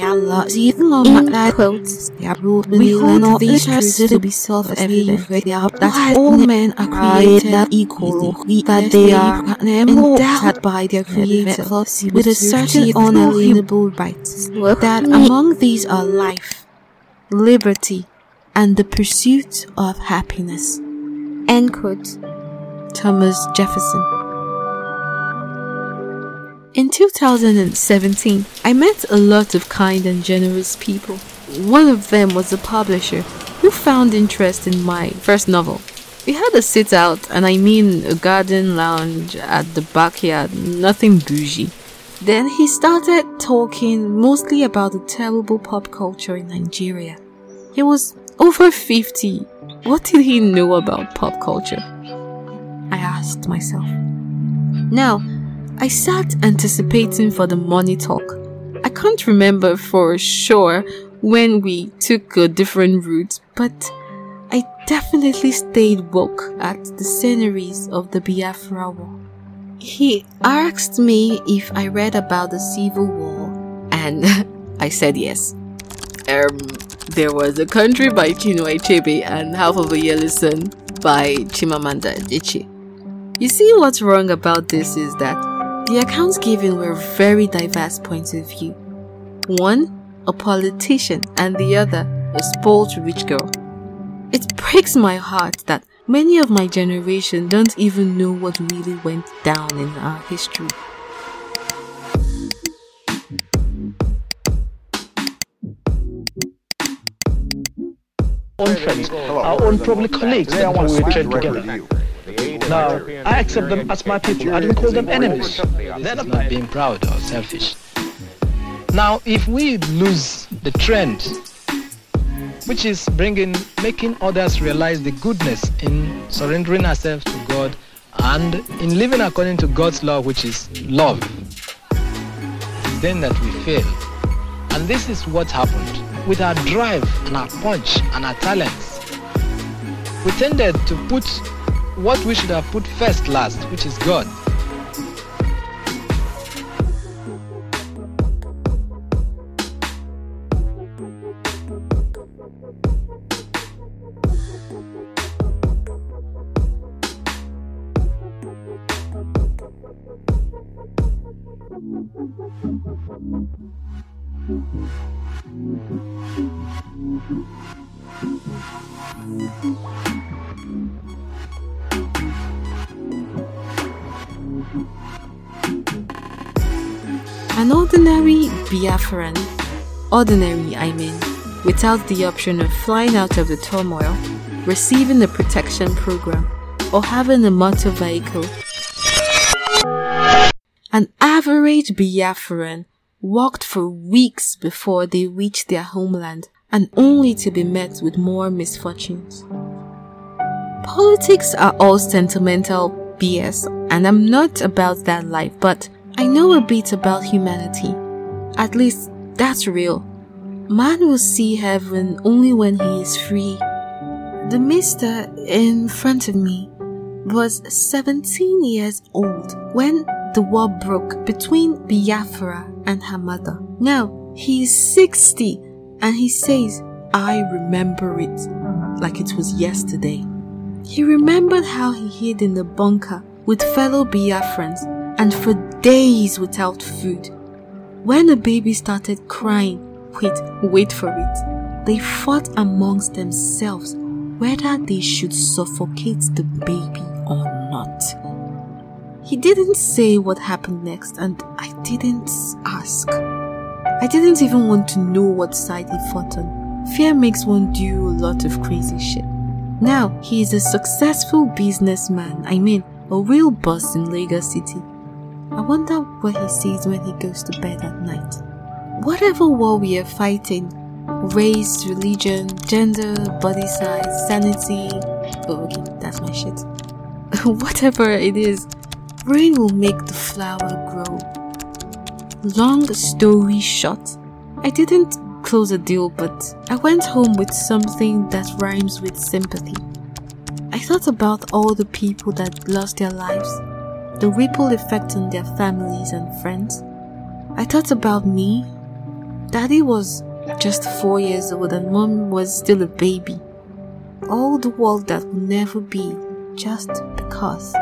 In quotes, we hold these truths to be self-evident that all men are created equal, that they are endowed by their Creator with a certain unalienable rights, that among these are life, liberty, and the pursuit of happiness. End quote. Thomas Jefferson. In 2017, I met a lot of kind and generous people. One of them was a publisher who found interest in my first novel. We had a sit out, and I mean a garden lounge at the backyard, nothing bougie. Then he started talking mostly about the terrible pop culture in Nigeria. He was over 50. What did he know about pop culture? I asked myself. Now, I sat anticipating for the money talk. I can't remember for sure when we took a different route, but I definitely stayed woke at the sceneries of the Biafra War. He asked me if I read about the Civil War, and I said yes. Um, there was a country by Chinua Achebe and half of a yellow sun by Chimamanda Adichie. You see what's wrong about this is that the accounts given were very diverse points of view. One, a politician, and the other, a spoiled rich girl. It breaks my heart that many of my generation don't even know what really went down in our history. own friends, our own probably colleagues that we train together. Now, I accept them as my people. I don't call them enemies. That's not being proud or selfish. Now, if we lose the trend, which is bringing, making others realize the goodness in surrendering ourselves to God and in living according to God's law, which is love, then that we fail. And this is what happened with our drive and our punch and our talents. We tended to put what we should have put first last, which is God. An ordinary Biafran, ordinary I mean, without the option of flying out of the turmoil, receiving the protection program, or having a motor vehicle. An average Biafran walked for weeks before they reached their homeland and only to be met with more misfortunes. Politics are all sentimental BS and I'm not about that life, but I know a bit about humanity. At least that's real. Man will see heaven only when he is free. The mister in front of me was 17 years old when the war broke between Biafra and her mother. Now he is 60 and he says, I remember it like it was yesterday. He remembered how he hid in the bunker with fellow Biafrans and for days without food. When the baby started crying, wait, wait for it, they fought amongst themselves whether they should suffocate the baby or not. He didn't say what happened next, and I didn't ask. I didn't even want to know what side he fought on. Fear makes one do a lot of crazy shit. Now, he is a successful businessman, I mean, a real boss in Lagos City. I wonder what he sees when he goes to bed at night. Whatever war we are fighting race, religion, gender, body size, sanity oh, okay, that's my shit. Whatever it is, rain will make the flower grow. Long story short, I didn't close a deal, but I went home with something that rhymes with sympathy. I thought about all the people that lost their lives the ripple effect on their families and friends. I thought about me Daddy was just four years old and mom was still a baby. All the world that will never be just because.